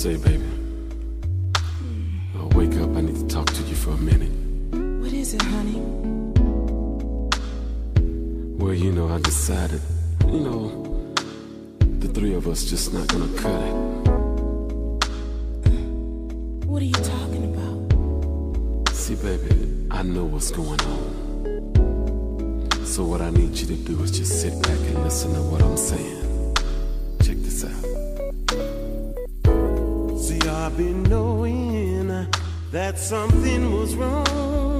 Say, baby. I wake up, I need to talk to you for a minute. What is it, honey? Well, you know, I decided, you know, the three of us just not gonna cut it. What are you talking about? See, baby, I know what's going on. So, what I need you to do is just sit back and listen to what I'm saying. I've been knowing that something was wrong.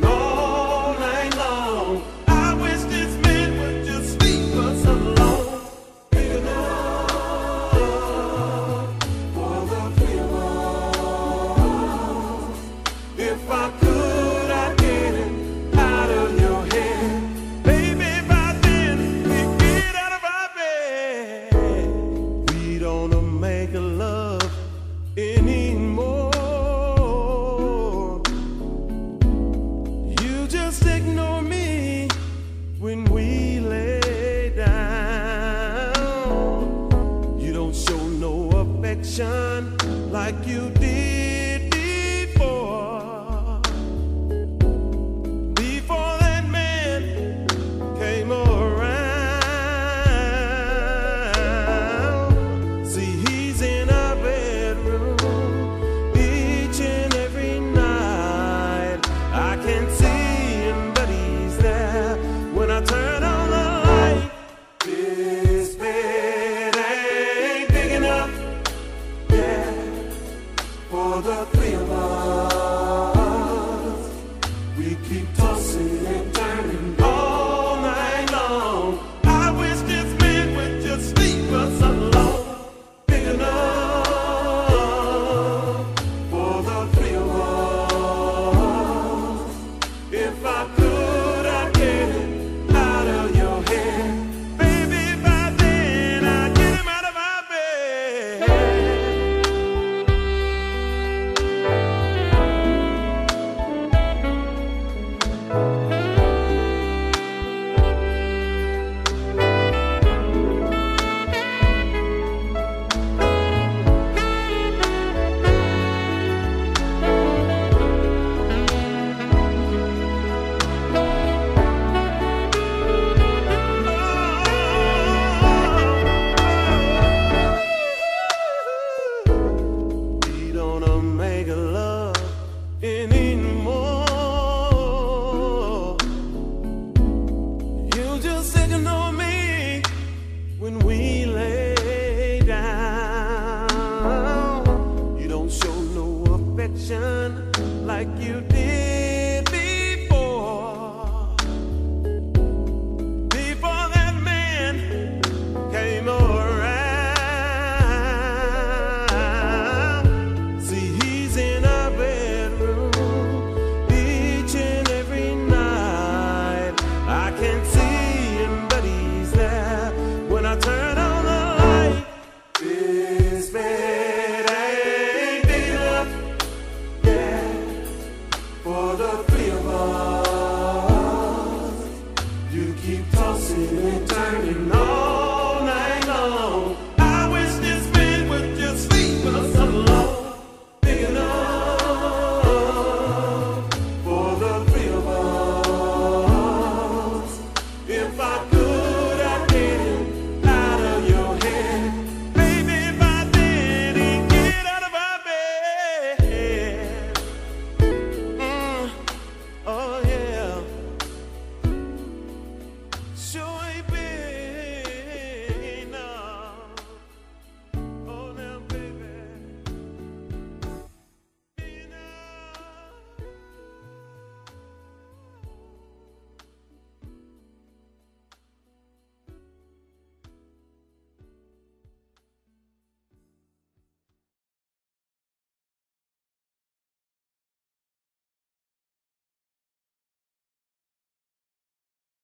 affection like you did. anymore. You just ignore me when we lay down. You don't show no affection like you